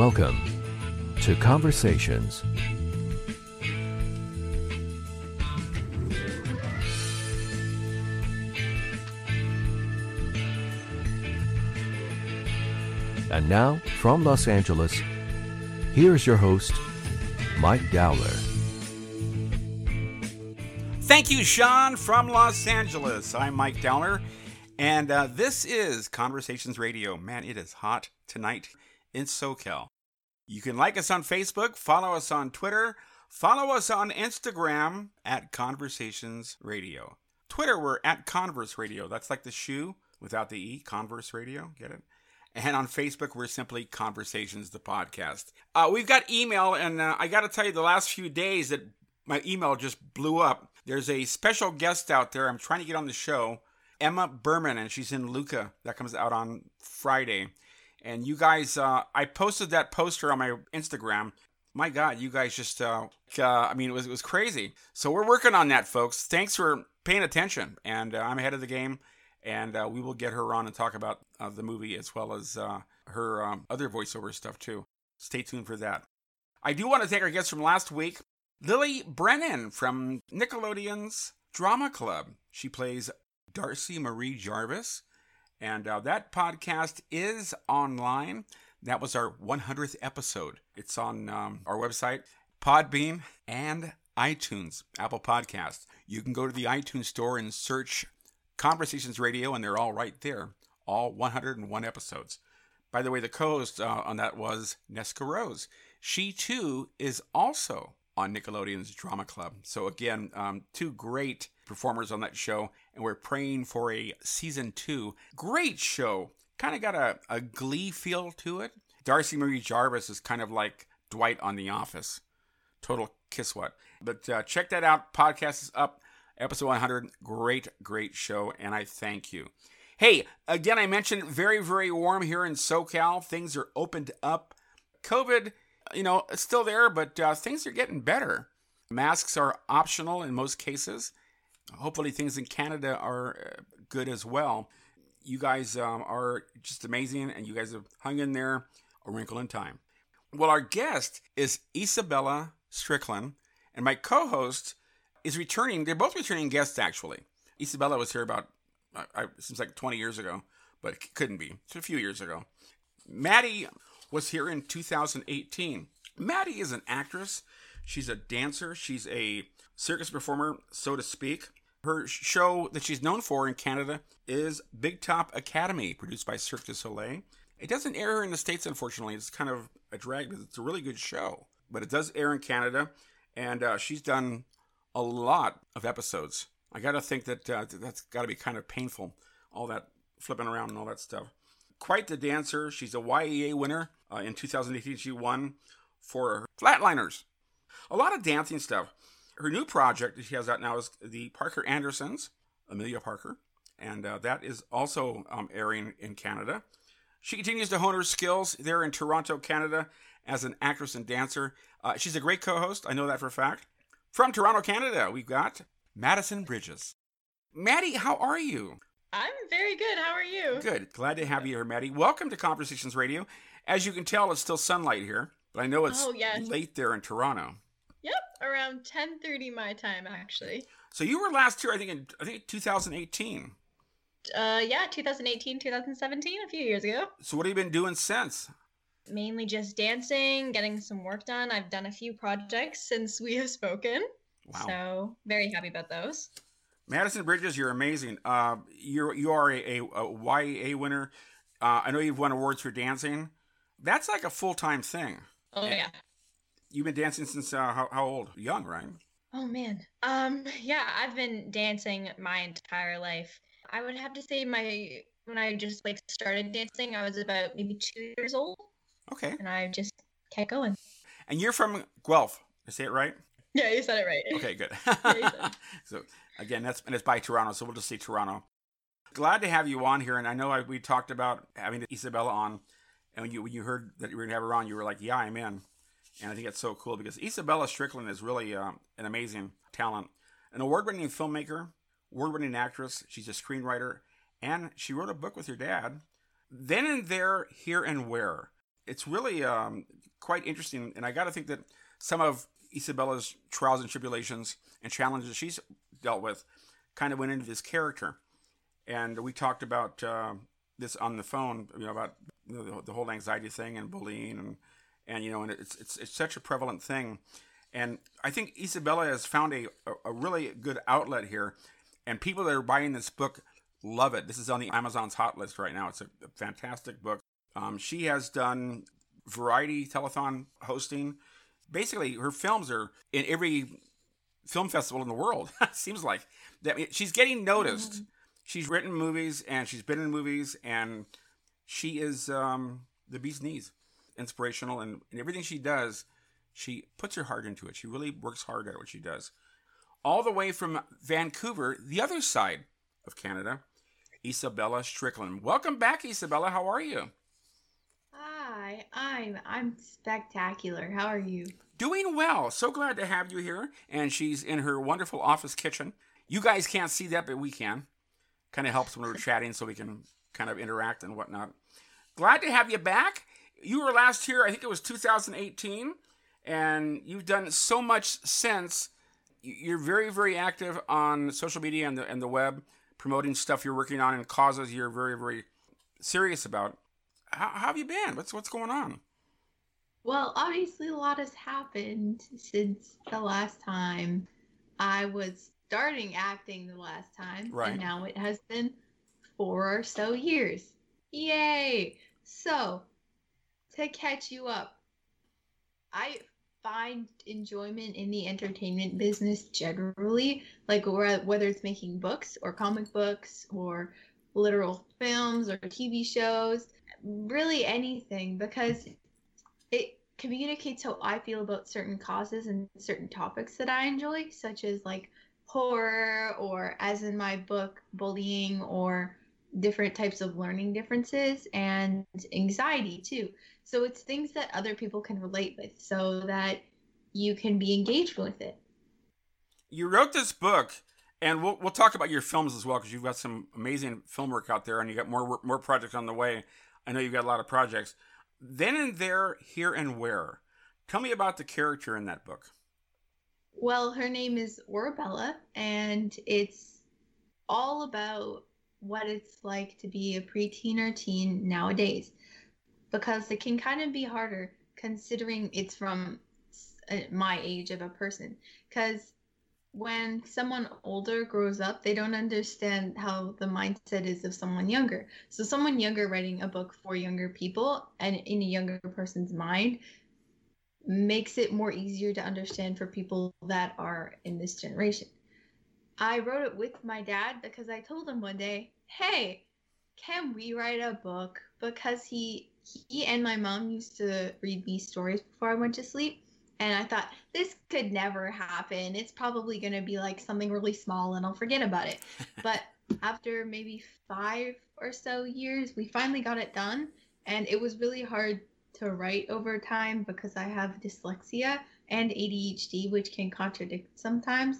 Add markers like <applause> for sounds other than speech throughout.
Welcome to Conversations. And now, from Los Angeles, here's your host, Mike Dowler. Thank you, Sean, from Los Angeles. I'm Mike Dowler, and uh, this is Conversations Radio. Man, it is hot tonight in SoCal. You can like us on Facebook, follow us on Twitter, follow us on Instagram at Conversations Radio. Twitter, we're at Converse Radio. That's like the shoe without the E, Converse Radio. Get it? And on Facebook, we're simply Conversations, the podcast. Uh, we've got email, and uh, I got to tell you, the last few days that my email just blew up. There's a special guest out there. I'm trying to get on the show, Emma Berman, and she's in Luca. That comes out on Friday. And you guys, uh, I posted that poster on my Instagram. My God, you guys just, uh, uh, I mean, it was, it was crazy. So we're working on that, folks. Thanks for paying attention. And uh, I'm ahead of the game and uh, we will get her on and talk about uh, the movie as well as her um, other voiceover stuff too. Stay tuned for that. I do want to thank our guest from last week, Lily Brennan from Nickelodeon's Drama Club. She plays Darcy Marie Jarvis, and uh, that podcast is online. That was our 100th episode. It's on um, our website, Podbean, and iTunes, Apple Podcast. You can go to the iTunes store and search Conversations Radio, and they're all right there, all 101 episodes. By the way, the co host uh, on that was Nesca Rose. She too is also on Nickelodeon's Drama Club. So, again, um, two great performers on that show, and we're praying for a season two. Great show. Kind of got a, a glee feel to it. Darcy Marie Jarvis is kind of like Dwight on The Office. Total kiss what. But uh, check that out. Podcast is up episode 100. Great, great show, and I thank you. Hey, again, I mentioned very, very warm here in SoCal. Things are opened up. COVID, you know, it's still there, but uh, things are getting better. Masks are optional in most cases. Hopefully, things in Canada are uh, good as well. You guys um, are just amazing, and you guys have hung in there a wrinkle in time. Well, our guest is Isabella Strickland, and my co host is returning. They're both returning guests, actually. Isabella was here about, uh, I, seems like 20 years ago, but couldn't be. It's a few years ago. Maddie was here in 2018. Maddie is an actress. She's a dancer. She's a circus performer, so to speak. Her show that she's known for in Canada is Big Top Academy, produced by Cirque du Soleil. It doesn't air in the States, unfortunately. It's kind of a drag because it's a really good show. But it does air in Canada. And uh, she's done a lot of episodes. I got to think that uh, that's got to be kind of painful, all that flipping around and all that stuff. Quite the dancer. She's a YEA winner. Uh, in 2018, she won for Flatliners. A lot of dancing stuff. Her new project that she has out now is the Parker Andersons, Amelia Parker, and uh, that is also um, airing in Canada. She continues to hone her skills there in Toronto, Canada, as an actress and dancer. Uh, she's a great co host. I know that for a fact. From Toronto, Canada, we've got Madison Bridges. Maddie, how are you? I'm very good. How are you? Good. Glad to have you here, Maddie. Welcome to Conversations Radio. As you can tell, it's still sunlight here, but I know it's oh, yes. late there in Toronto. Yep, around 10:30 my time actually. So you were last here I think in I think 2018. Uh yeah, 2018, 2017, a few years ago. So what have you been doing since? mainly just dancing, getting some work done. I've done a few projects since we have spoken. Wow. So very happy about those. Madison Bridges, you're amazing. Uh, you're you are a, a, a YEA winner. Uh, I know you've won awards for dancing. That's like a full time thing. Oh and yeah. You've been dancing since uh, how, how old? Young, right? Oh man. Um. Yeah, I've been dancing my entire life. I would have to say my when I just like started dancing, I was about maybe two years old. Okay. And I just kept going. And you're from Guelph. I say it right? Yeah, you said it right. Okay, good. <laughs> yeah, <laughs> so again, that's and it's by Toronto, so we'll just say Toronto. Glad to have you on here, and I know I, we talked about having Isabella on, and when you when you heard that you were gonna have her on, you were like, "Yeah, I'm in." And I think it's so cool because Isabella Strickland is really uh, an amazing talent, an award-winning filmmaker, award-winning actress. She's a screenwriter, and she wrote a book with her dad. Then and there, here and where it's really um, quite interesting. And I got to think that some of Isabella's trials and tribulations and challenges she's dealt with kind of went into this character. And we talked about uh, this on the phone, you know, about you know, the, the, whole anxiety thing and bullying and and you know, and it's it's it's such a prevalent thing. And I think Isabella has found a, a really good outlet here. And people that are buying this book love it. This is on the Amazon's hot list right now. It's a, a fantastic book. Um, she has done variety telethon hosting. Basically, her films are in every film festival in the world. <laughs> Seems like that. She's getting noticed. Mm-hmm. She's written movies and she's been in movies, and she is um, the bee's knees, inspirational, and, and everything she does she puts her heart into it. She really works hard at what she does. All the way from Vancouver, the other side of Canada, Isabella Strickland. Welcome back, Isabella. How are you? Hi, I'm I'm spectacular. How are you? Doing well. So glad to have you here. And she's in her wonderful office kitchen. You guys can't see that, but we can. Kind of helps when we're <laughs> chatting so we can kind of interact and whatnot. Glad to have you back. You were last here, I think it was 2018 and you've done so much since. You're very, very active on social media and the and the web, promoting stuff you're working on and causes you're very, very serious about. How, how have you been? What's what's going on? Well, obviously, a lot has happened since the last time I was starting acting the last time. Right. And now it has been four or so years. Yay! So, to catch you up, I find enjoyment in the entertainment business generally, like whether it's making books or comic books or literal films or TV shows, really anything, because it communicates how I feel about certain causes and certain topics that I enjoy, such as like horror or, as in my book, bullying or different types of learning differences and anxiety too. So it's things that other people can relate with so that you can be engaged with it. You wrote this book, and we'll, we'll talk about your films as well because you've got some amazing film work out there and you got more more projects on the way. I know you've got a lot of projects. Then and There, Here and Where. Tell me about the character in that book. Well, her name is Orabella, and it's all about what it's like to be a preteen or teen nowadays because it can kind of be harder considering it's from uh, my age of a person because when someone older grows up they don't understand how the mindset is of someone younger. So someone younger writing a book for younger people and in a younger person's mind makes it more easier to understand for people that are in this generation. I wrote it with my dad because i told him one day hey can we write a book? Because he he and my mom used to read me stories before I went to sleep. And I thought, this could never happen. It's probably going to be like something really small and I'll forget about it. <laughs> But after maybe five or so years, we finally got it done. And it was really hard to write over time because I have dyslexia and ADHD, which can contradict sometimes.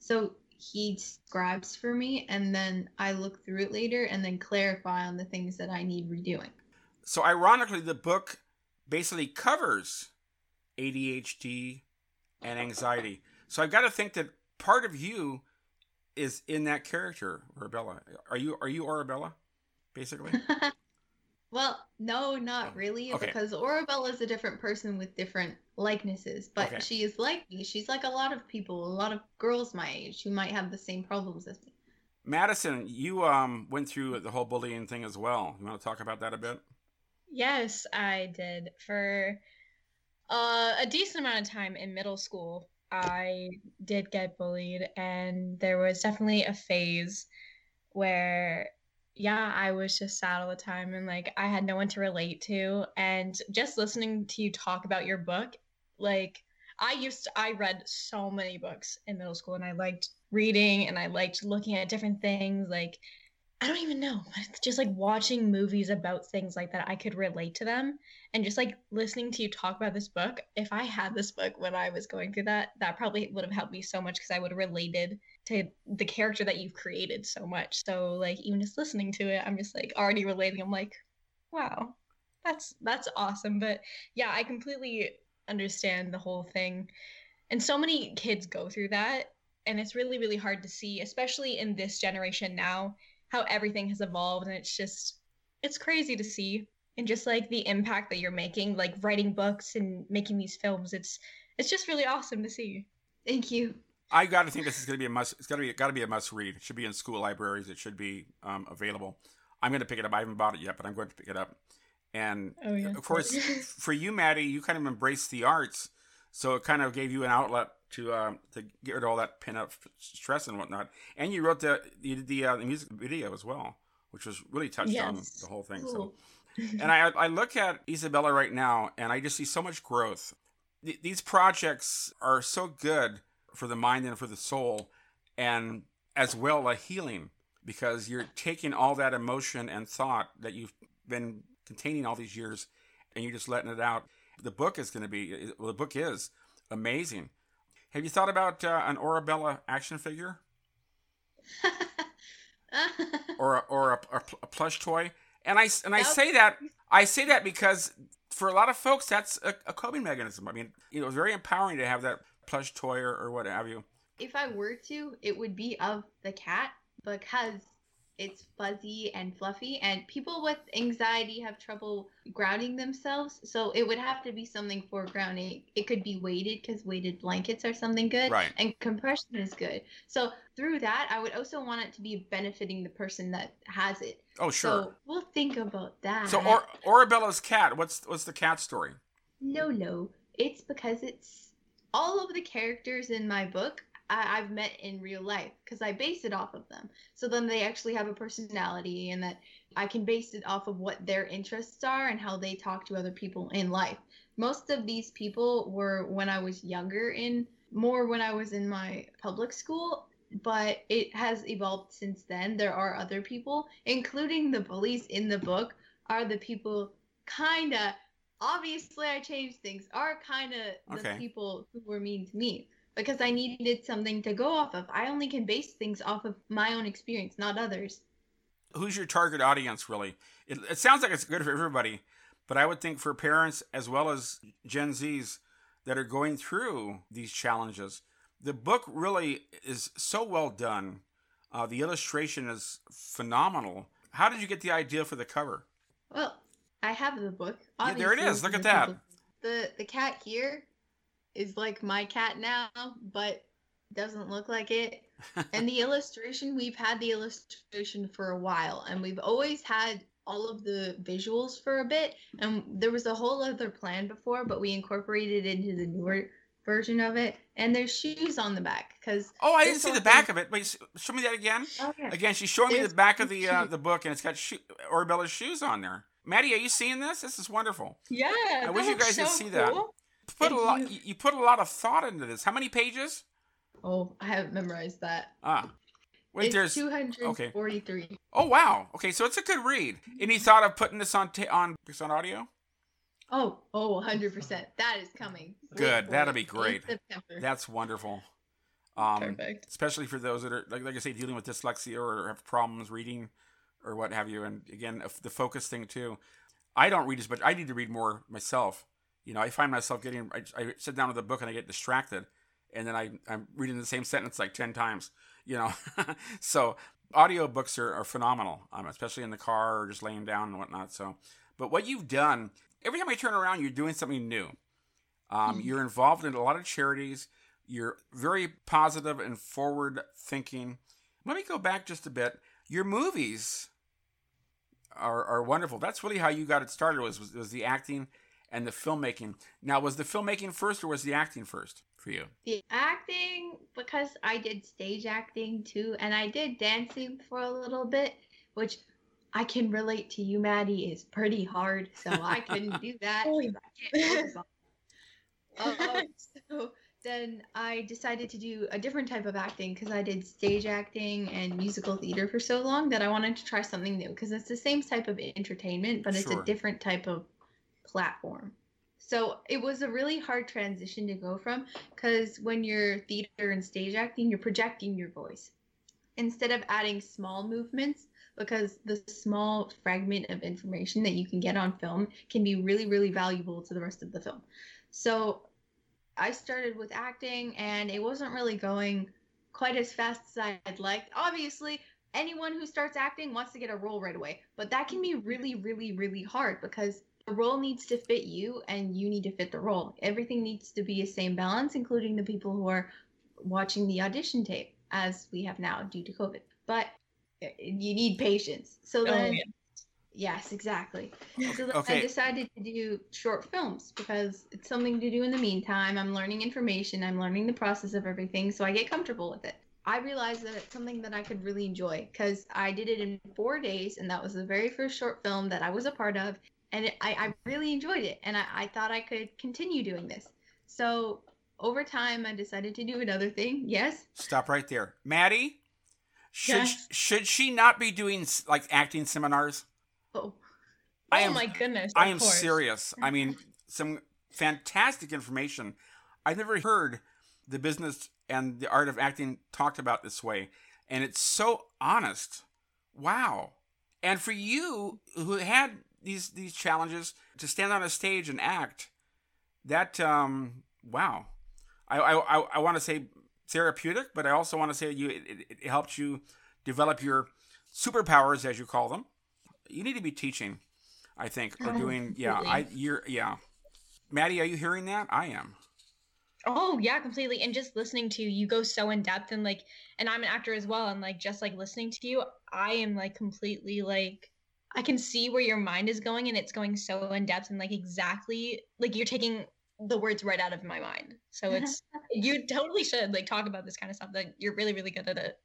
So he scribes for me and then I look through it later and then clarify on the things that I need redoing so ironically, the book basically covers ADHD and anxiety. So I've got to think that part of you is in that character, Arabella. Are you are you Arabella, basically? <laughs> well, no, not oh, really, okay. because Arabella is a different person with different likenesses. But okay. she is like me. She's like a lot of people, a lot of girls my age who might have the same problems as me. Madison, you um went through the whole bullying thing as well. You want to talk about that a bit? Yes, I did. For uh, a decent amount of time in middle school, I did get bullied, and there was definitely a phase where, yeah, I was just sad all the time, and like I had no one to relate to. And just listening to you talk about your book, like I used to, I read so many books in middle school, and I liked reading, and I liked looking at different things, like I don't even know. But it's just like watching movies about things like that. I could relate to them. And just like listening to you talk about this book, if I had this book when I was going through that, that probably would have helped me so much because I would have related to the character that you've created so much. So, like, even just listening to it, I'm just like already relating. I'm like, wow, that's that's awesome. But yeah, I completely understand the whole thing. And so many kids go through that. And it's really, really hard to see, especially in this generation now, how everything has evolved. And it's just, it's crazy to see. And just like the impact that you're making, like writing books and making these films, it's it's just really awesome to see. Thank you. I got to think this is going to be a must. It's got to be got to be a must read. It should be in school libraries. It should be um, available. I'm going to pick it up. I haven't bought it yet, but I'm going to pick it up. And Oh, yeah. of course, <laughs> for you, Maddie, you kind of embraced the arts, so it kind of gave you an outlet to um, to get rid of all that pin up stress and whatnot. And you wrote the you did the, uh, the music video as well, which was really touched on the whole thing. So <laughs> and I, I look at Isabella right now and I just see so much growth. Th- these projects are so good for the mind and for the soul, and as well a healing because you're taking all that emotion and thought that you've been containing all these years and you're just letting it out. The book is going to be, well, the book is amazing. Have you thought about uh, an Orabella action figure <laughs> or a, or a, a a plush toy? And I and I say that I say that because for a lot of folks that's a, a coping mechanism. I mean, you know, it's very empowering to have that plush toy or, or what have you. if I were to, it would be of the cat because it's fuzzy and fluffy, and people with anxiety have trouble grounding themselves. So it would have to be something for grounding. It could be weighted because weighted blankets are something good, Right. and compression is good. So through that, I would also want it to be benefiting the person that has it. Oh, sure. So we'll think about that. So, or, Orabella's cat. What's what's the cat story? No, no. It's because it's all of the characters in my book I, I've met in real life because I base it off of them. So then they actually have a personality and that I can base it off of what their interests are and how they talk to other people in life. Most of these people were when I was younger in more when I was in my public school, but it has evolved since then. There are other people, including the police in the book, are the people kind of obviously I changed things are kind of the people who were mean to me because I needed something to go off of. I only can base things off of my own experience, not others. who's your target audience really? It, it sounds like it's good for everybody, but I would think for parents as well as Gen Zs that are going through these challenges, the book really is so well done. Uh, the illustration is phenomenal. How did you get the idea for the cover? Well, I have the book. Yeah, there it is. Look at that. The the cat here is like my cat now, but doesn't look like it. <laughs> and the illustration, we've had the illustration for a while, and we've always had all of the visuals for a bit. And there was a whole other plan before, but we incorporated it into the newer version of it. And there's shoes on the back because Oh, I didn't see the back thing- of it. Wait, show me that again. okay. Again, she's showing me the back of the uh, the book, and it's got shoe, Orabella's shoes on there. Maddie, are you seeing this? This is wonderful. Yeah. I wish you guys looks could so see that. Put a lot. you. You. put a lot of thought into this. How many pages? Oh, I haven't memorized that. Ah, wait. it's there's 243. Oh wow. Okay, so it's a good read. Any thought of putting this on ta- on on audio? Oh, oh, 100%. That is coming. Good, that'll be great. That's wonderful. Um, Perfect. especially for those that are like like I say dealing with dyslexia or have problems reading or what have you. And again, the focus thing too. I don't read as much. I need to read more myself. You know, I find myself getting. I, I sit down with a book and I get distracted, and then I I'm reading the same sentence like ten times. You know, <laughs> so audiobooks are, are phenomenal, um, especially in the car or just laying down and whatnot. So, but what you've done, every time I turn around, you're doing something new. Um, Mhm. You're involved in a lot of charities. You're very positive and forward thinking. Let me go back just a bit. Your movies are, are wonderful. That's really how you got it started. Was, was was the acting and the filmmaking. Now, was the filmmaking first or was the acting first for you? The acting, because I did stage acting too, and I did dancing for a little bit, which I can relate to you, Maddie, is pretty hard. So I couldn't do <laughs> that. Oh, yeah. I can't focus on- Uh, so then I decided to do a different type of acting because I did stage acting and musical theater for so long that I wanted to try something new because it's the same type of entertainment, but it's Sure. a different type of platform. So it was a really hard transition to go from because when you're theater and stage acting, you're projecting your voice. Instead of adding small movements because the small fragment of information that you can get on film can be really, really valuable to the rest of the film. So I started with acting and it wasn't really going quite as fast as I'd like. Obviously, anyone who starts acting wants to get a role right away, but that can be really, really, really hard because the role needs to fit you and you need to fit the role. Everything needs to be a same balance, including the people who are watching the audition tape, as we have now due to COVID. But uh, you need patience. So Oh, then, yeah. yes, exactly. So then Okay. I decided to do short films because it's something to do in the meantime. I'm learning information, I'm learning the process of everything, so I get comfortable with it. I realized that it's something that I could really enjoy because I did it in four days, and that was the very first short film that I was a part of, and it, I, I really enjoyed it, and I, I thought I could continue doing this. So over time, I decided to do another thing. Yes, Stop right there, Maddie. Should Yes. should she not be doing like acting seminars? oh, I oh am- my goodness. I am course. serious. I mean, some fantastic information. I've never heard the business and the art of acting talked about this way, and it's so honest. Wow! And for you who had these these challenges to stand on a stage and act, that um, wow! I I I, want to say therapeutic, but I also want to say you it, it, it helped you develop your superpowers, as you call them. You need to be teaching. I think, or Oh, doing, yeah, I, you're, yeah. Maddie, are you hearing that? I am. Oh yeah, completely. And just listening to you, you go so in depth and like and I'm an actor as well and like just like listening to you, I am like completely like I can see where your mind is going and it's going so in depth and like exactly like you're taking the words right out of my mind. So <laughs> it's you totally should like talk about this kind of stuff. Like you're really really good at it.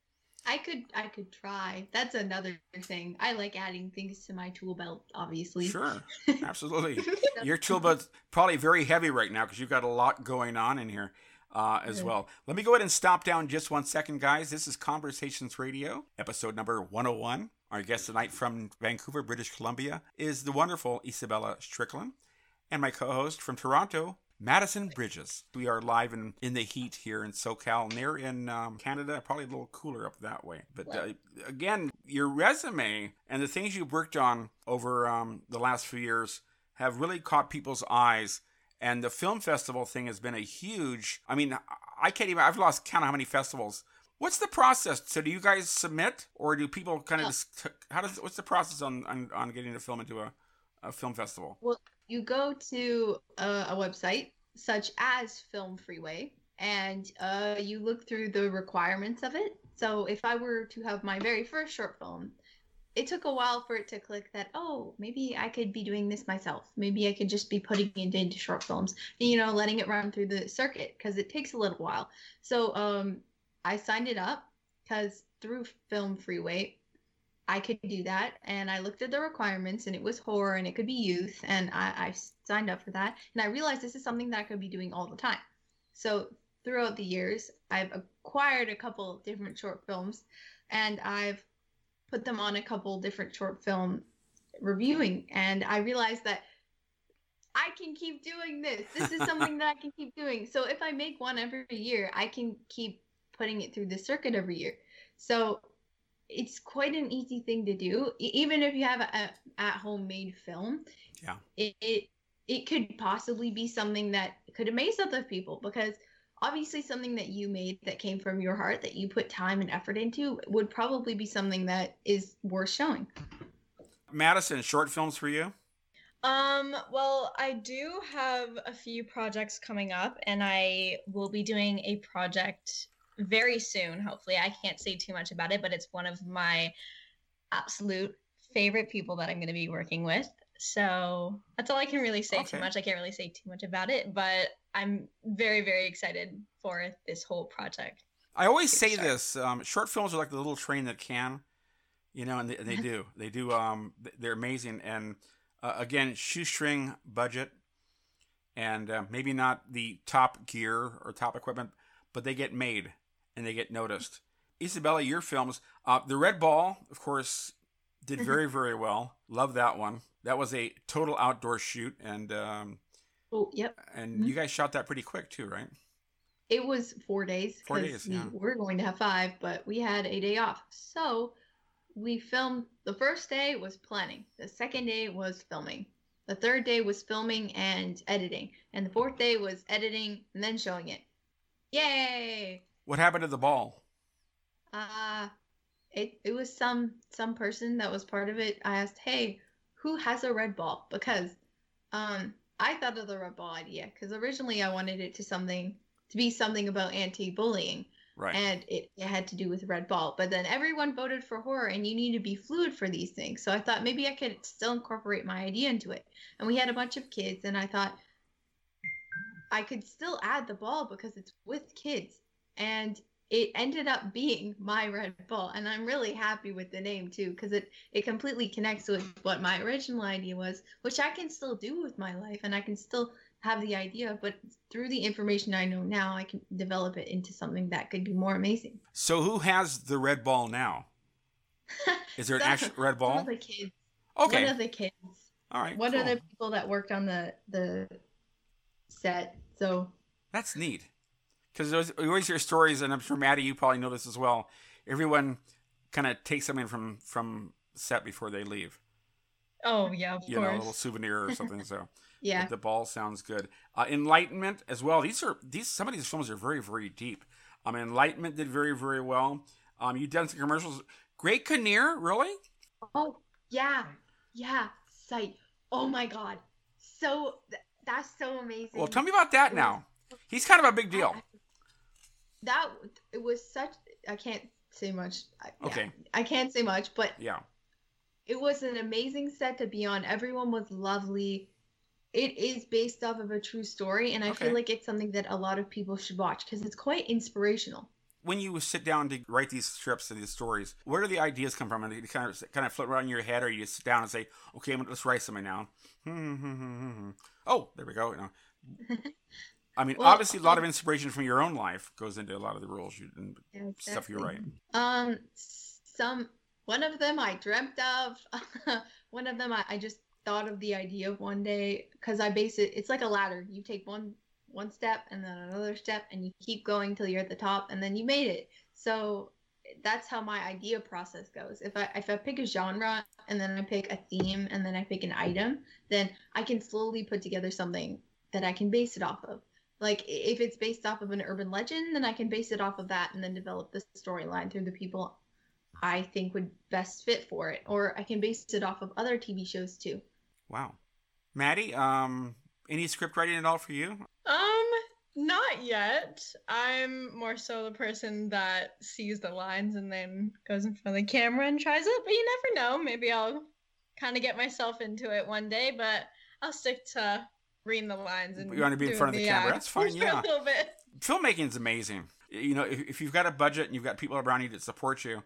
I could I could try. That's another thing. I like adding things to my tool belt, obviously. Sure, <laughs> absolutely. Your tool belt's probably very heavy right now because you've got a lot going on in here uh, as well. Let me go ahead and stop down just one second, guys. This is Conversations Radio, episode number 101. Our guest tonight from Vancouver, British Columbia, is the wonderful Isabella Strickland, and my co-host from Toronto, Madison Bridges. We are live in, in the heat here in SoCal, they're in um, Canada, probably a little cooler up that way. But uh, again, your resume and the things you've worked on over um, the last few years have really caught people's eyes. And the film festival thing has been a huge. I mean, I can't even. I've lost count of how many festivals. What's the process? So, do you guys submit, or do people kind of Oh. just? How does? What's the process on on, on getting a film into a, a film festival? Well, you go to a, a website such as Film Freeway and uh, you look through the requirements of it. So if I were to have my very first short film, it took a while for it to click that oh maybe I could be doing this myself. Maybe I could just be putting it into short films. You know, letting it run through the circuit because it takes a little while. So um, I signed it up because through Film Freeway, I could do that. And I looked at the requirements and it was horror and it could be youth. And I, I signed up for that. And I realized this is something that I could be doing all the time. So throughout the years, I've acquired a couple different short films and I've put them on a couple different short film reviewing. And I realized that I can keep doing this. This is something that I can keep doing. So if I make one every year, I can keep putting it through the circuit every year. So it's quite an easy thing to do, even if you have a, a at-home made film. Yeah. It, it it could possibly be something that could amaze other people because obviously something that you made that came from your heart that you put time and effort into would probably be something that is worth showing. Madison, short films for you? Um, well, I do have a few projects coming up, and I will be doing a project very soon, hopefully. I can't say too much about it, but it's one of my absolute favorite people that I'm going to be working with. So that's all I can really say Okay. too much. I can't really say too much about it, but I'm very, very excited for this whole project. I always say start. this: um, short films are like the little train that can, you know, and they, and they do. They do. Um, they're amazing, and uh, again, shoestring budget, and uh, maybe not the top gear or top equipment, but they get made and they get noticed. Isabella, your films, uh, the Red Ball, of course, did very, very well. Love that one. That was a total outdoor shoot, and um, Oh, yep. and Mhm. you guys shot that pretty quick too, right? It was four days Four days, we yeah. were going to have five, but we had a day off. So we filmed the first day was planning. The second day was filming. The third day was filming and editing. And the fourth day was editing and then showing it. Yay! What happened to the ball? Uh it it was some some person that was part of it. I asked, "Hey, who has a red ball?" Because um I thought of the red ball idea because originally I wanted it to something to be something about anti-bullying, Right. and it, it had to do with red ball. But then everyone voted for horror, and you need to be fluid for these things. So I thought maybe I could still incorporate my idea into it. And we had a bunch of kids, and I thought I could still add the ball because it's with kids, and it ended up being my red ball and i'm really happy with the name too because it it completely connects with what my original idea was which i can still do with my life and i can still have the idea but through the information i know now i can develop it into something that could be more amazing so who has the red ball now? <laughs> Is there an actual red one ball? of the kids Okay. one of the kids All right. one cool. of the people that worked on the the set so That's neat. Because you always hear stories, and I'm sure Maddie, you probably know this as well. Everyone kind of takes something from from set before they leave. Oh yeah, of You know, a little souvenir or <laughs> something. So yeah but the ball sounds good. Uh, Enlightenment as well. These are these some of these films are very very deep. Um, Enlightenment did very very well. Um, you done some commercials. Greg Kinnear, really? Oh, yeah. Yeah. Sight. Oh my god. So th- that's so amazing. Well, tell me about that now. He's kind of a big deal. That it was such I can't say much. I- yeah, Okay. I can't say much, but Yeah. it was an amazing set to be on. Everyone was lovely. It is based off of a true story and I Okay. feel like it's something that a lot of people should watch because it's quite inspirational. When you sit down to write these scripts and these stories, where do the ideas come from? And they kind of kind of float around in your head, or you just sit down and say, "Okay, I'm gonna- let's write something now." Hmm, hmm, hmm, oh, there we go. You know. <laughs> I mean, Well, obviously, a lot of um, inspiration from your own life goes into a lot of the rules you and Yeah, stuff you write. Um, some one of them I dreamt of. <laughs> one of them I, I just thought of the idea of one day because I base it. It's like a ladder. You take one one step and then another step, and you keep going till you're at the top, and then you made it. So that's how my idea process goes. If I if I pick a genre and then I pick a theme and then I pick an item, then I can slowly put together something that I can base it off of. Like if it's based off of an urban legend, then I can base it off of that and then develop the storyline through the people I think would best fit for it. Or I can base it off of other TV shows too. Wow, Maddie, um, any script writing at all for you? Um, not yet. I'm more so the person that sees the lines and then goes in front of the camera and tries it. But you never know. Maybe I'll kind of get myself into it one day. But I'll stick to reading the lines and You wanna be in front of the camera, that's fine, yeah. a little bit. filmmaking is amazing. You know, if, if you've got a budget and you've got people around you that support you,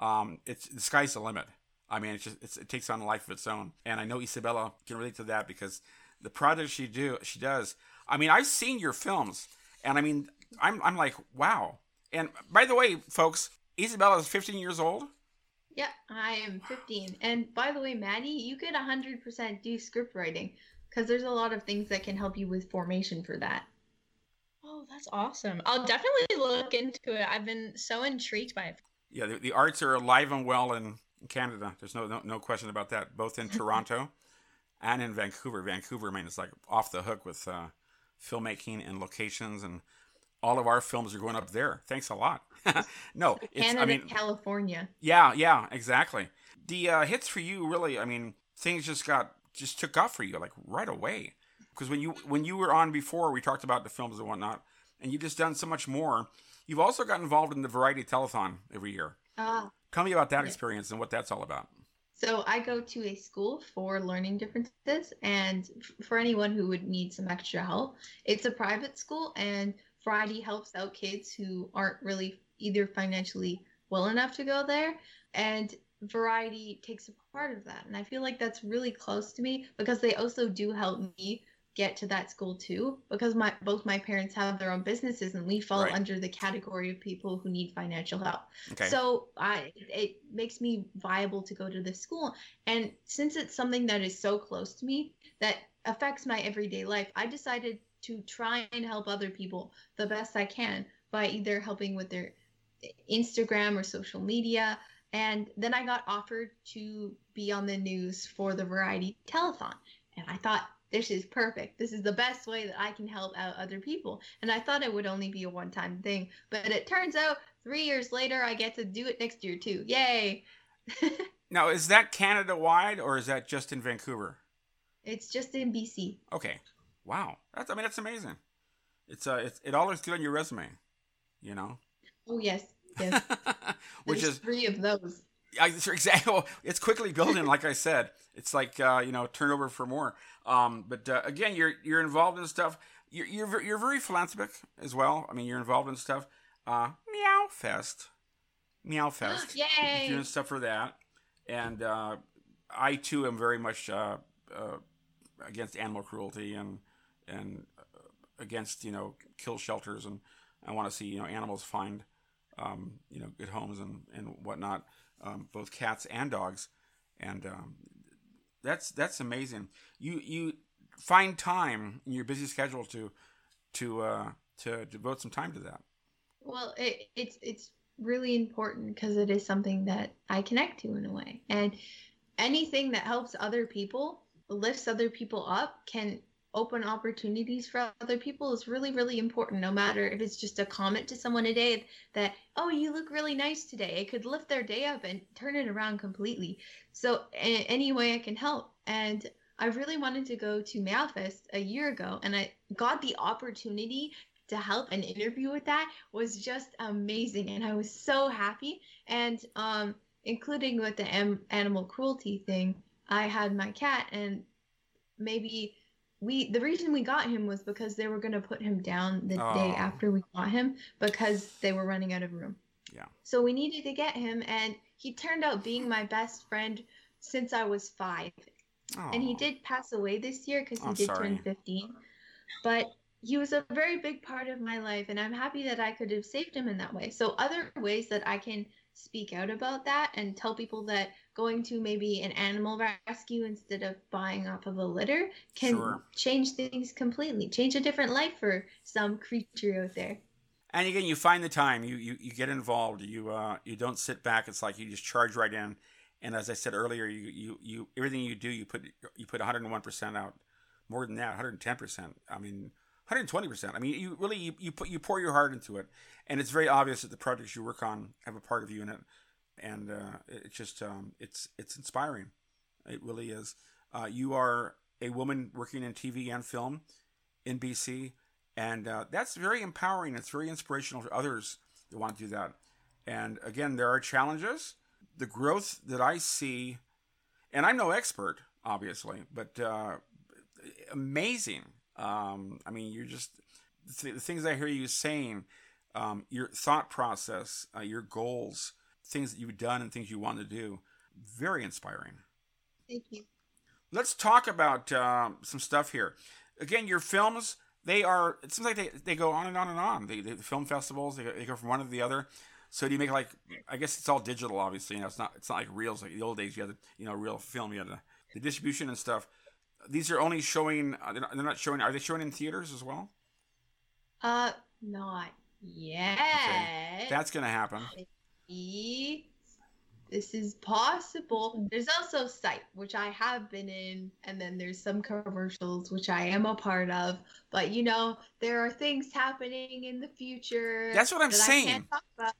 um, it's the sky's the limit. I mean, it's just it's, it takes on a life of its own. And I know Isabella can relate to that because the projects she do she does. I mean, I've seen your films, and I mean, I'm I'm like, wow. And by the way, folks, Isabella is 15 years old. Yeah, I am 15. And by the way, Maddie, you could 100% do script writing because there's a lot of things that can help you with formation for that. Oh, that's awesome. I'll definitely look into it. I've been so intrigued by it. Yeah, the, the arts are alive and well in Canada. There's no, no no question about that. Both in <laughs> Toronto and in Vancouver. Vancouver, I mean, it's like off the hook with uh, filmmaking and locations, and all of our films are going up there. Thanks a lot. <laughs> no, it's Canada, I mean, California. yeah, yeah, exactly. The uh, hits for you, really. I mean, things just got just took off for you like right away. Because when you when you were on before, we talked about the films and whatnot, and you've just done so much more. You've also got involved in the Variety Telethon every year. Ah, Tell me about that Yeah. experience and what that's all about. So I go to a school for learning differences, and for anyone who would need some extra help, it's a private school, and Variety helps out kids who aren't really either financially well enough to go there, and Variety takes a part of that, and I feel like that's really close to me because they also do help me get to that school too because my both my parents have their own businesses and we fall Right. under the category of people who need financial help Okay. so I it makes me viable to go to this school. And since it's something that is so close to me that affects my everyday life, I decided to try and help other people the best I can by either helping with their Instagram or social media And then I got offered to be on the news for the Variety Telethon. And I thought, this is perfect. This is the best way that I can help out other people. And I thought it would only be a one time thing. But it turns out three years later, I get to do it next year too. Yay! <laughs> now, is that Canada wide or is that just in Vancouver? It's just in BC. Okay. Wow. That's, I mean, that's amazing. It's, uh, it's, it all looks good on your resume, you know? Oh, yes. Yes. <laughs> Which There's is three of those. I, exactly. <laughs> It's quickly building, like I said. It's like uh, you know turnover for more. Um, but uh, again, you're you're involved in stuff. You're, you're you're very philanthropic as well. I mean, you're involved in stuff. Uh, Meow Fest, Meow Fest. Yay! Doing stuff for that, and uh, I too am very much uh, uh, against animal cruelty and and uh, against you know kill shelters, and I want to see you know animals find um, you know good homes and and whatnot, um, both cats and dogs, and um, that's that's amazing. You you find time in your busy schedule to to uh, to devote some time to that. Well, it, it's it's really important because it is something that I connect to in a way, and anything that helps other people, lifts other people up, can open opportunities for other people is really really important no matter if it's just a comment to someone a day that oh you look really nice today. It could lift their day up and turn it around completely. So a- any way i can help. And i really wanted to go to Meowfest a year ago and i got the opportunity to help an interview with that was just amazing and i was so happy. And um including with the animal cruelty thing i had my cat and maybe we the reason we got him was because they were going to put him down the Oh. day after we got him because they were running out of room. Yeah. So we needed to get him and he turned out being my best friend since I was 5. Oh. And he did pass away this year cuz he I'm did sorry. turn 15. But he was a very big part of my life and I'm happy that I could have saved him in that way. So other ways that I can speak out about that and tell people that going to maybe an animal rescue instead of buying off of a litter can Sure. change things completely change a different life for some creature out there And again, you find the time. You you, you get involved. You uh, you don't sit back. It's like you just charge right in. And as I said earlier, you you, you everything you do, you put you put 101 percent out. More than that, 110 percent. I mean, 120 percent. I mean, you really you, you put you pour your heart into it, and it's very obvious that the projects you work on have a part of you in it. And uh, it's just um, it's it's inspiring. It really is. Uh, you are a woman working in TV and film in BC, and uh, that's very empowering. It's very inspirational for others that want to do that. And again, there are challenges. The growth that I see, and I'm no expert, obviously, but uh, amazing. Um, I mean, you're just the the things I hear you saying, um, your thought process, uh, your goals, things that you've done, and things you want to do. Very inspiring. thank you Let's talk about um, some stuff here. Again, your films, they are, it seems like they, they go on and on and on. They, the film festivals, they go, they go from one to the other. So do you make like, I guess it's all digital, obviously. You know, it's not, it's not like reels like the old days. You had the, you know, real film, you had the, the distribution and stuff. These are only showing, uh, they're not, they're not showing, are they showing in theaters as well? uh not yet That's going to happen. E- this is possible. There's also Sight, which I have been in, and then there's some commercials which I am a part of. But you know, there are things happening in the future. That's what I'm that saying. can't talk about.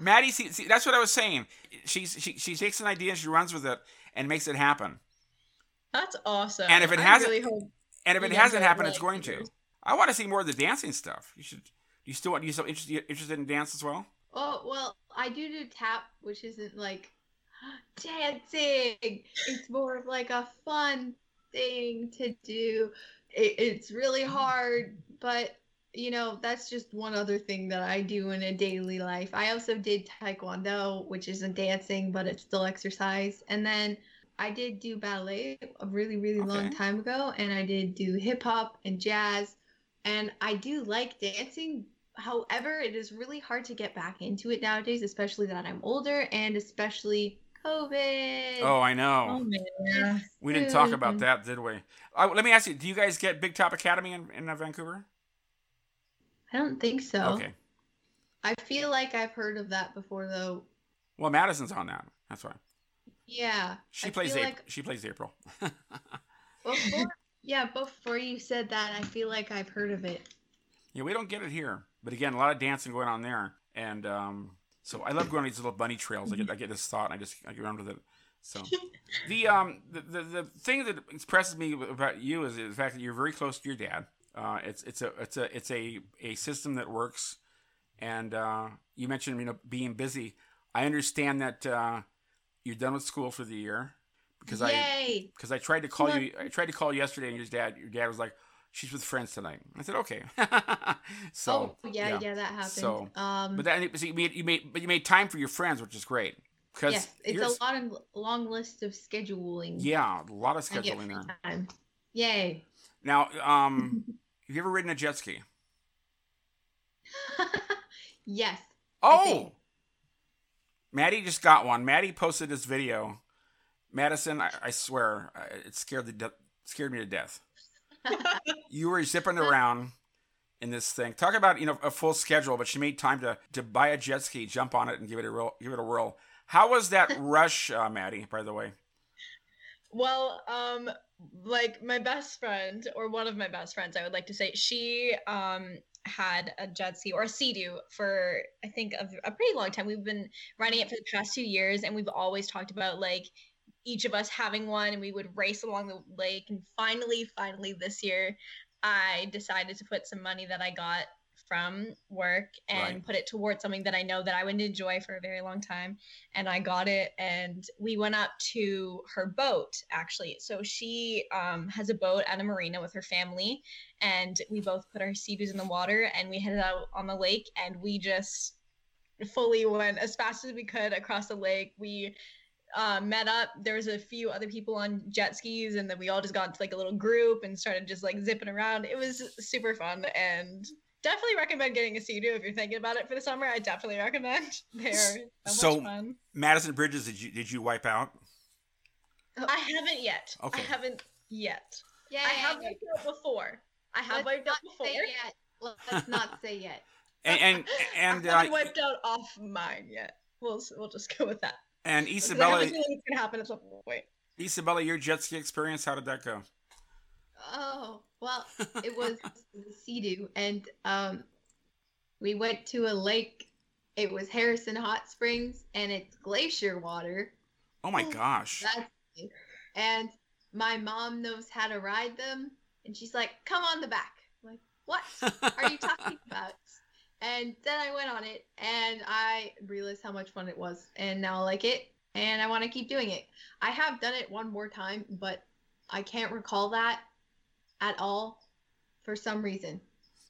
Maddie, see, see, that's what I was saying. She's, she, she takes an idea, and she runs with it, and makes it happen. That's awesome. And if it I hasn't- really hope And if it hasn't happened, it's going to. I want to see more of the dancing stuff. You should. You still want? Do you still interested interested in dance as well? Oh well, I do do tap, which isn't like <gasps> dancing. It's more of like a fun thing to do. It, it's really hard, but you know that's just one other thing that I do in a daily life. I also did taekwondo, which isn't dancing, but it's still exercise. And then I did do ballet a really really long time ago, and I did do hip hop and jazz. And I do like dancing, However, it is really hard to get back into it nowadays, especially that I'm older and especially COVID. Oh, I know. Oh we didn't talk about Mhm. that, did we? Uh, let me ask you: Do you guys get Big Top Academy in, in uh, Vancouver? I don't think so. Okay. I feel like I've heard of that before, though. Well, Madison's on that. That's why Yeah. she I plays. April. like She plays April. <laughs> before, yeah, before you said that, I feel like I've heard of it. yeah, we don't get it here, but again, a lot of dancing going on there, and um, so I love going on these little bunny trails. I get I get this thought, and I just I get around with it. So <laughs> the um the, the the thing that impresses me about you is the fact that you're very close to your dad. Uh, it's it's a it's a it's a a system that works, and uh, you mentioned you know being busy. I understand that uh, you're done with school for the year because I because I tried to call you. I tried to call yesterday, and your dad your dad was like, "She's with friends tonight." I said, "Okay." <laughs> so oh, yeah, yeah, that happened. So, um, but that so you made you made but you made time for your friends, which is great. Because yes, it's a lot of long list of scheduling. Yeah, a lot of scheduling there. time. Yay! Now, um, <laughs> have you ever ridden a jet ski? <laughs> yes. Oh. Maddie just got one. Maddie posted this video. Madison, I, I swear, it scared the de- scared me to death. You were zipping around in this thing. Talk about you know a full schedule, but she made time to to buy a jet ski, jump on it, and give it a whirl. Give it a whirl. How was that <laughs> rush, uh, Maddie? By the way, Well, um, like my best friend, or one of my best friends, I would like to say, she um had a jet ski or a sea-doo for I think a, a pretty long time. We've been running it for the past two years, and we've always talked about like each of us having one, and we would race along the lake. And finally, finally, this year, I decided to put some money that I got from work and Right. put it towards something that I know that I would enjoy for a very long time and I got it and we went up to her boat actually. So she um, has a boat at a marina with her family and we both put our sea-doos in the water and we headed out on the lake and we just fully went as fast as we could across the lake. We uh, met up. There was a few other people on jet skis, and then we all just got into like a little group and started just like zipping around. It was super fun, and definitely recommend getting a Sea-Doo if you're thinking about it for the summer. I definitely recommend. <laughs> They're so, So- much fun. Madison Bridges, did you did you wipe out? I haven't yet. Okay. I haven't yet. Yeah, I have wiped out before. I have Let's wiped out not before. say yet. Let's not say yet. <laughs> And and and <laughs> I uh, haven't wiped out off mine yet. We'll we'll just go with that. And 'Cause I have Isabella, a feeling gonna happen at some point. Isabella, your jet ski experience, how did that go? Oh, well, <laughs> it was the Sea-Doo, and um, we went to a lake. It was Harrison Hot Springs, and it's glacier water. Oh my gosh! That's and my mom knows how to ride them, and she's like, "Come on the back." I'm like, what are you talking <laughs> about? And then I went on it, and I realized how much fun it was, and now I like it, and I want to keep doing it. I have done it one more time, but I can't recall that at all for some reason.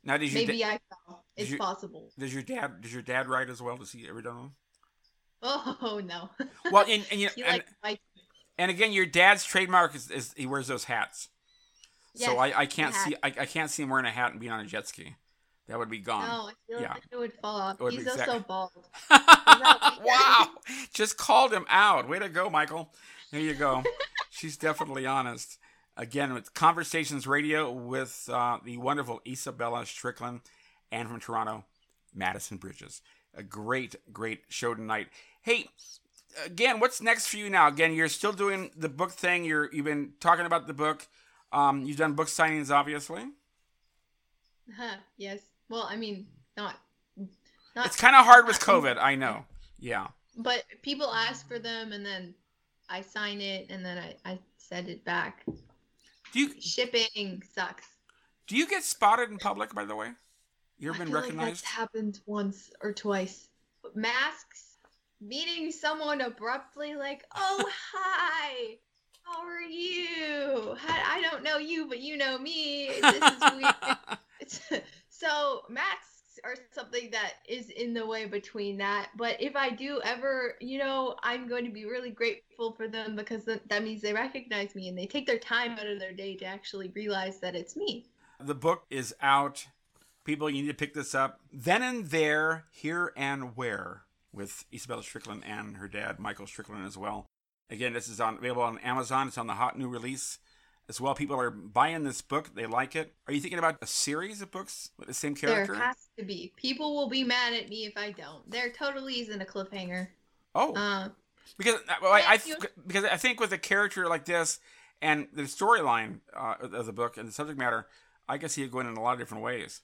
now, did your Maybe da- I fell. It's you- possible. does your dad does your dad ride as well? Does he ever done one? Oh <laughs> no. Well, and and, you he and, and again, your dad's trademark is, is he wears those hats. so I, I can't see I, I can't see him wearing a hat and being on a jet ski. That would be gone. No, I feel yeah. like it would fall off. Would He's also bald. <laughs> <laughs> wow! Just called him out. Way to go, Michael. There you go. <laughs> She's definitely honest. Again, with Conversations Radio with uh, the wonderful Isabella Strickland and from Toronto, Madison Bridges. A great, great show tonight. Hey, again, what's next for you now? Again, you're still doing the book thing. You're you've been talking about the book. Um, you've done book signings, obviously. Huh, yes. Well, I mean, not. not It's kind of hard with COVID. I know. Yeah. But people ask for them, and then I sign it, and then I, I send it back. Do you Shipping sucks. do you get spotted in public? By the way, you ever I been feel like recognized? that's happened once or twice. But masks, meeting someone abruptly, like, "Oh <laughs> hi, how are you? I don't know you, but you know me. This is <laughs> weird." <laughs> So masks are something that is in the way between that. But if I do ever, you know, I'm going to be really grateful for them because that means they recognize me and they take their time out of their day to actually realize that it's me. The book is out. People, you need to pick this up. Then and There, Here and Where, with Isabella Strickland and her dad, Michael Strickland, as well. Again, this is on available on Amazon. It's on the hot new release as well. People are buying this book. They like it. Are you thinking about a series of books with the same character? There has to be. People will be mad at me if I don't. There totally isn't a cliffhanger. Oh, Uh, because uh, well, I, I because I think with a character like this and the storyline uh, of the book and the subject matter, I can see it going in a lot of different ways.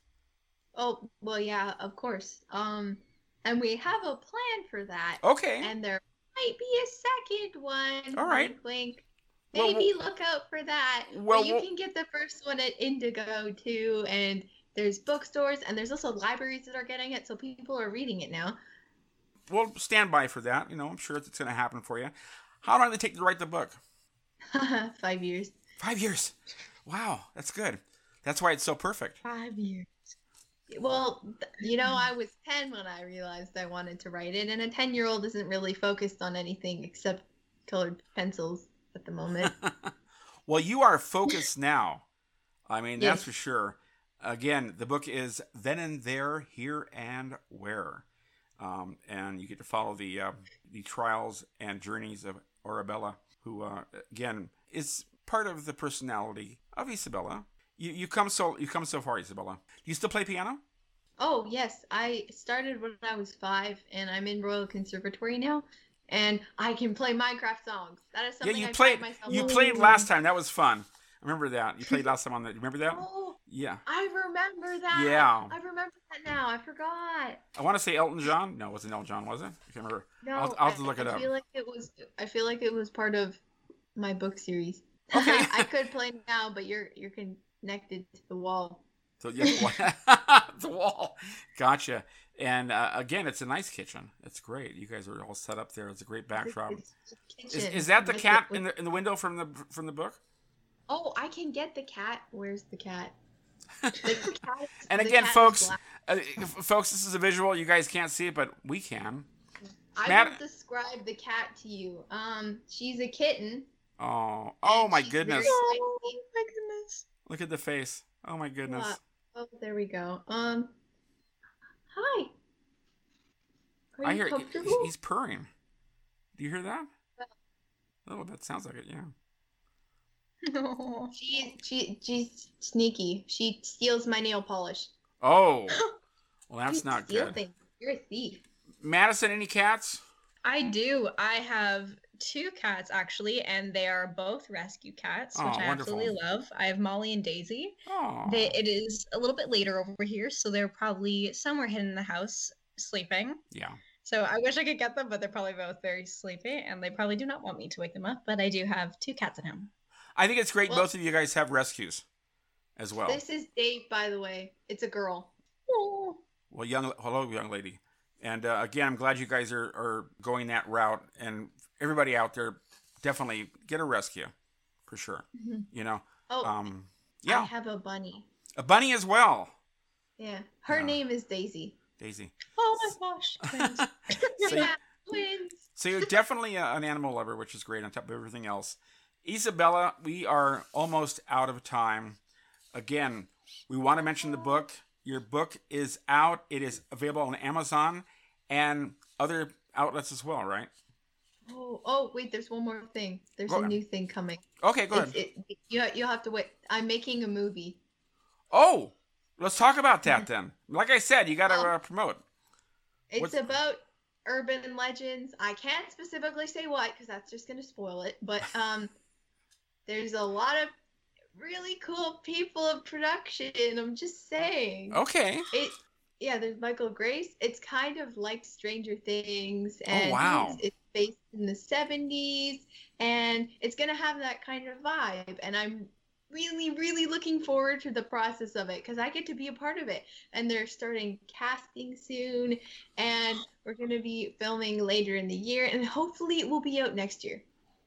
oh, well, yeah, of course. Um, and we have a plan for that. Okay. And there might be a second one. All right. Wink, wink. Well, Maybe look out for that. well, but you well- can get the first one at Indigo too, and there's bookstores and there's also libraries that are getting it, so people are reading it now. we'll stand by for that. You know, I'm sure it's going to happen for you. How long did it take to write the book? <laughs> Five years. Five years. Wow, that's good. That's why it's so perfect. Five years. Well, you know, I was 10 when I realized I wanted to write it, and a 10 year old isn't really focused on anything except colored pencils at the moment. <laughs> well, you are focused now. I mean, that's for sure. Again, the book is Then and There, Here and Where. Um, and you get to follow the uh, the trials and journeys of Arabella, who, uh, again, is part of the personality of Isabella. You, you come so you come so far, Isabella. Do you still play piano? oh, yes, I started when I was five, and I'm in Royal Conservatory now, and I can play Minecraft songs. That is something Yeah, you I played. myself You played last time. That was fun. I remember that. You played last time on that. Remember that? Oh, Yeah. I remember that. Yeah. I remember that now. I forgot. I want to say Elton John. No, it wasn't Elton John, was it? I can't remember. No, I'll- I'll have to I- look it I up. feel like it was. I feel like it was part of my book series. Okay. <laughs> I could play now, but you're you're connected to the wall. So yeah, the wall. <laughs> Gotcha. And uh, again, it's a nice kitchen. It's great. You guys are all set up there. It's a great backdrop. It's Is, is that the with cat with- in the in the window from the from the book? Oh, I can get the cat. Where's the cat? <laughs> The cat is- And the again, cat folks, uh, folks, this is a visual. You guys can't see it, but we can. I Matt- will describe the cat to you. Um, she's a kitten. Oh, oh my goodness! Oh my goodness. Look at the face. Oh my goodness. What? Oh, there we go. Um, hi. Are I hear he- comfortable? he's purring. Do you hear that? A little bit. Sounds like it. Yeah. No. <laughs> She she she's sneaky. She steals my nail polish. Oh, <laughs> well, that's not steal good. things. You're a thief. Madison, any cats? I do. I have two cats actually, and they are both rescue cats, which Oh, I wonderful. absolutely love. I have Molly and Daisy. Oh, They, it is a little bit later over here, so they're probably somewhere hidden in the house sleeping. yeah. So I wish I could get them, but they're probably both very sleepy, and they probably do not want me to wake them up. But I do have two cats at home. I think it's great Well- both of you guys have rescues as well. This is Dave, by the way. It's a girl. Oh, Well, young, hello, young lady. And uh, again, I'm glad you guys are, are going that route. And everybody out there, definitely get a rescue for sure. Mhm. You know, Oh, um, I have a bunny. a bunny as well. Yeah, her Yeah. name is Daisy. Daisy. oh my gosh! <laughs> twins. So yeah, twins. So you're definitely a, an animal lover, which is great on top of everything else. Isabella, we are almost out of time. Again, we want to mention the book. Your book is out. It is available on Amazon and other outlets as well, right? Oh, oh, wait. There's one more thing. There's Go a ahead. new thing coming. Okay, go It's, ahead. it, you you have to wait. I'm making a movie. Oh, let's talk about that <laughs> then. Like I said, you got to Oh. uh, promote. It's What's- about urban legends. I can't specifically say what because that's just gonna spoil it. But <laughs> um, there's a lot of really cool people in production. I'm just saying. Okay. It yeah, there's Michael Grace. It's kind of like Stranger Things, oh, and Oh, wow. it's, it's based in the '70s, and it's gonna have that kind of vibe. And I'm really, really looking forward to the process of it because I get to be a part of it. And they're starting casting soon, and we're gonna be filming later in the year, and hopefully it will be out next year.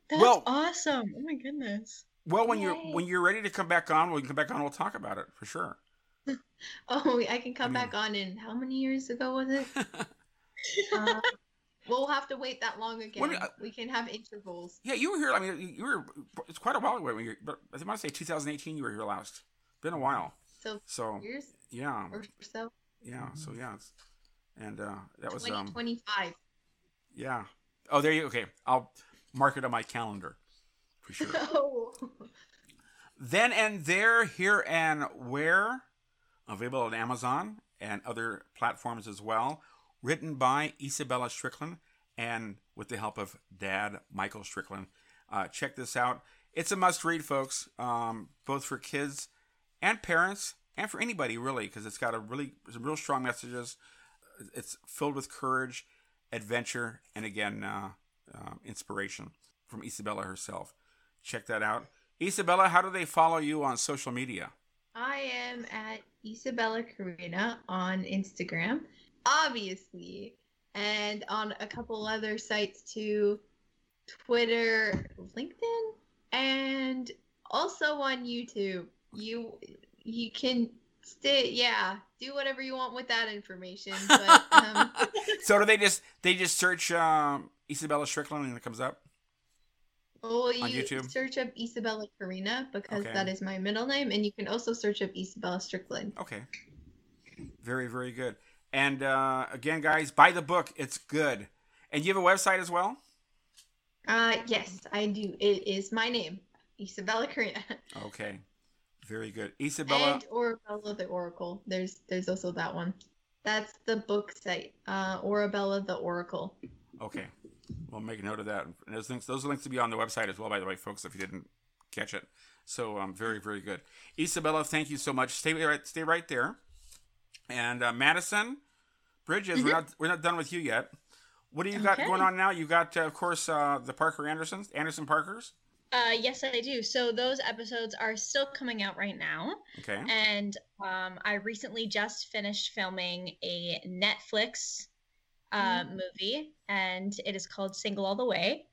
That's Well- awesome! Oh my goodness. Well, when you're when you're ready to come back on, we can come back on. We'll talk about it for sure. <laughs> Oh, I can come I mean- back on in how many years ago was it? <laughs> uh, we'll have to wait that long again. When- uh, we can have intervals. Yeah, you were here. I mean, you- were. It's quite a while ago. When you, but I want to say 2018. You were here last. Been a while. So So years yeah, or so. yeah. So yeah, and uh, that was um, 2025. yeah. Oh, there you. Okay, I'll mark it on my calendar for sure. <laughs> oh. then and there, here and where, available on Amazon and other platforms as well. Written by Isabella Strickland and with the help of Dad Michael Strickland. Uh, check this out. It's a must read, folks, um, both for kids and parents and for anybody really, because it's got a really some real strong messages. It's filled with courage, adventure, and again, uh, uh, inspiration from Isabella herself. Check that out. Isabella, how do they follow you on social media? I am at Isabella Karina on Instagram, obviously, and on a couple other sites too Twitter, LinkedIn, and also on YouTube. You you can stay yeah do whatever you want with that information but um, <laughs> so do they just they just search um, isabella strickland and it comes up Oh, you on YouTube? search up Isabella Karina because Okay. that is my middle name, and you can also search up Isabella Strickland. okay very very good and uh, again guys buy the book it's good and you have a website as well Uh, yes, I do. It is my name, Isabella Karina, <laughs> okay very good isabella and Orabella the Oracle. There's there's also that one. That's the book site, uh, Orabella the Oracle. okay we'll make a note of that. And those links those links to be on the website as well by the way folks if you didn't catch it. So um, very very good. Isabella thank you so much. Stay right stay right there. And uh, madison bridges we're not we're not done with you yet. What do you got Okay. going on now? You got uh, of course uh, the parker andersons anderson parkers? Uh, yes, I do. So those episodes are still coming out right now, okay. And um, I recently just finished filming a Netflix uh, Mm. movie, and it is called Single All the Way.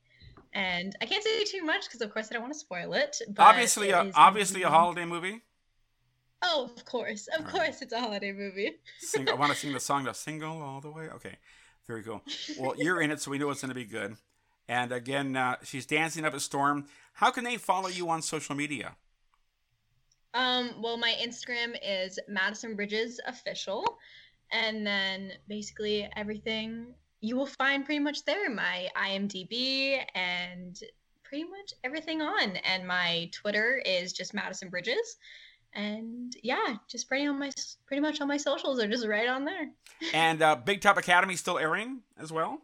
And I can't say too much because, of course, I don't want to spoil it. But obviously it a, obviously a holiday movie Oh, of course, of All right. course, it's a holiday movie. Sing, I want to <laughs> sing the song, the single all the way. Okay, very cool. Well, you're in it, so we know it's going to be good. And again, uh, she's dancing up a storm. How can they follow you on social media? Um, well, my Instagram is Madison Bridges official, and then basically everything you will find pretty much there. My IMDb and pretty much everything on, and my Twitter is just Madison Bridges, and yeah, just pretty on my pretty much all my socials are just right on there. <laughs> And uh, Big Top Academy still airing as well.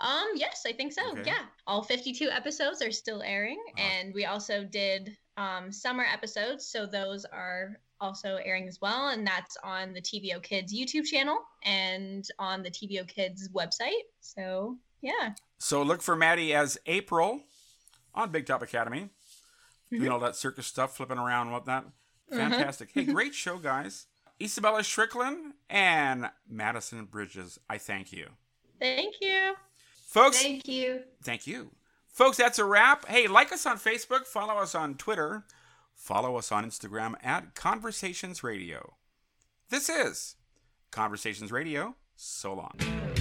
Um, yes, I think so. Okay. Yeah. All 52 episodes are still airing Wow. and we also did um summer episodes, so those are also airing as well and that's on the TVO Kids YouTube channel and on the TVO Kids website. So, yeah. So look for Maddie as April on Big Top Academy, doing mm-hmm. all that circus stuff, flipping around and whatnot. Mm-hmm. Fantastic. Hey, mm-hmm. great show, guys. Isabella Strickland and Madison Bridges. I thank you, Thank you. folks. Thank you. Thank you. Folks, that's a wrap. Hey, like us on Facebook, follow us on Twitter, follow us on Instagram at Conversations Radio. This is Conversations Radio. So long.